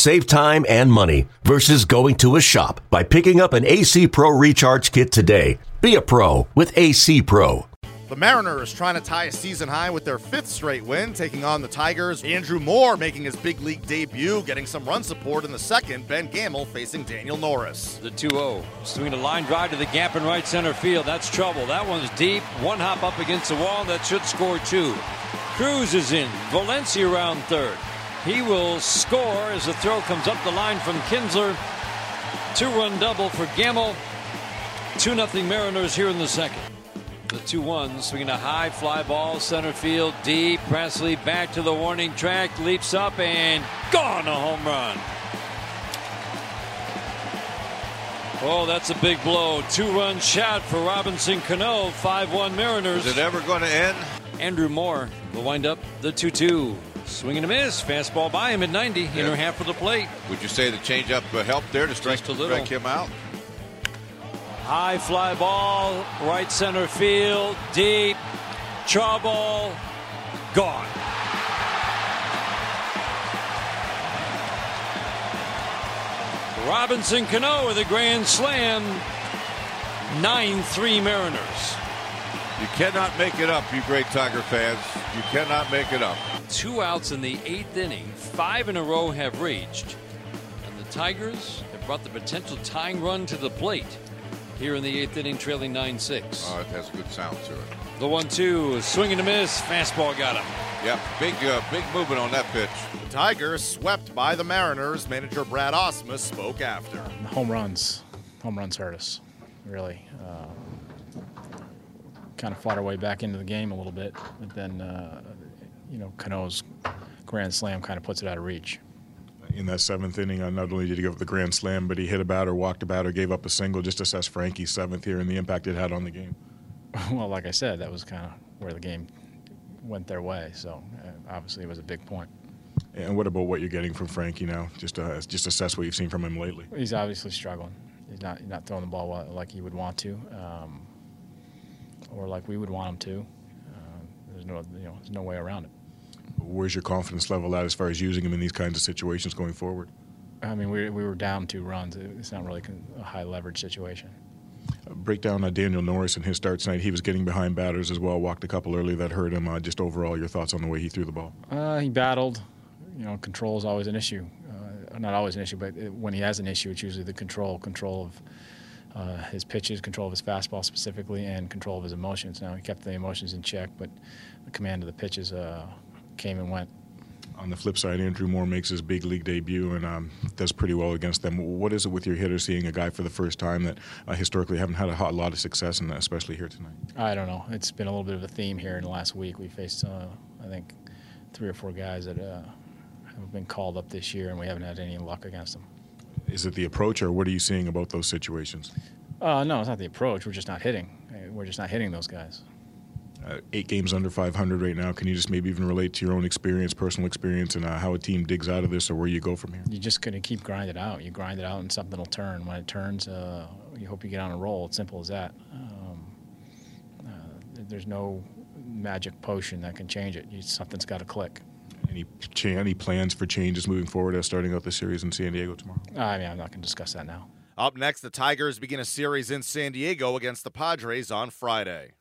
Save time and money versus going to a shop by picking up an AC Pro Recharge Kit today. Be a pro with AC Pro. The Mariners trying to tie a season high with their fifth straight win, taking on the Tigers. Andrew Moore making his big league debut, getting some run support in the second. Ben Gamel facing Daniel Norris. The 2 0. Swinging a line drive to the gap in right center field. That's trouble. That one's deep. One hop up against the wall. That should score two. Cruz is in. Valencia around third. He will score as the throw comes up the line from Kinsler. Two run double for Gamel. 2 0 Mariners here in the second. The 2 1 swinging a high fly ball, center field, deep. Presley back to the warning track, leaps up and gone a home run. Oh, that's a big blow. Two run shot for Robinson Cano, 5 1 Mariners. Is it ever going to end? Andrew Moore will wind up the 2 2. Swinging a miss. Fastball by him at 90. Yeah. Inner half of the plate. Would you say the changeup uh, helped there to strike, Just a little. strike him out? High fly ball, right center field, deep. trouble, gone. Robinson Cano with a grand slam. 9 3 Mariners. You cannot make it up, you great Tiger fans. You cannot make it up. Two outs in the eighth inning. Five in a row have reached. And the Tigers have brought the potential tying run to the plate here in the eighth inning, trailing 9 6. Oh, it has a good sound to it. The 1 2, swing and a miss. Fastball got him. Yep, big, uh, big movement on that pitch. The Tigers swept by the Mariners. Manager Brad Ausmus spoke after. home runs, home runs hurt us, really. Uh, kind of fought our way back into the game a little bit, but then, uh, you know, Cano's grand slam kind of puts it out of reach. in that seventh inning, not only did he give up the grand slam, but he hit a batter, walked a batter, gave up a single. Just assess Frankie's seventh here and the impact it had on the game. well, like I said, that was kind of where the game went their way. So uh, obviously, it was a big point. And what about what you're getting from Frankie now? Just uh, just assess what you've seen from him lately. He's obviously struggling. He's not he's not throwing the ball well- like he would want to, um, or like we would want him to. Uh, there's no you know there's no way around it. Where's your confidence level at as far as using him in these kinds of situations going forward? I mean, we, we were down two runs. It's not really a high leverage situation. Uh, break down uh, Daniel Norris and his start tonight. He was getting behind batters as well. Walked a couple early that hurt him. Uh, just overall, your thoughts on the way he threw the ball? Uh, he battled. You know, control is always an issue. Uh, not always an issue, but it, when he has an issue, it's usually the control, control of uh, his pitches, control of his fastball specifically, and control of his emotions. Now he kept the emotions in check, but the command of the pitches uh, came and went. On the flip side, Andrew Moore makes his big league debut and um, does pretty well against them. What is it with your hitter seeing a guy for the first time that uh, historically haven't had a lot of success, and especially here tonight? I don't know. It's been a little bit of a theme here in the last week. We faced, uh, I think, three or four guys that uh, have been called up this year, and we haven't had any luck against them. Is it the approach, or what are you seeing about those situations? Uh, no, it's not the approach. We're just not hitting. We're just not hitting those guys. Uh, eight games under 500 right now. Can you just maybe even relate to your own experience, personal experience, and uh, how a team digs out of this, or where you go from here? You're just gonna keep grinding it out. You grind it out, and something will turn. When it turns, uh, you hope you get on a roll. It's simple as that. Um, uh, there's no magic potion that can change it. You, something's got to click. Any cha- any plans for changes moving forward as starting out the series in San Diego tomorrow? I mean, I'm not going to discuss that now. Up next, the Tigers begin a series in San Diego against the Padres on Friday.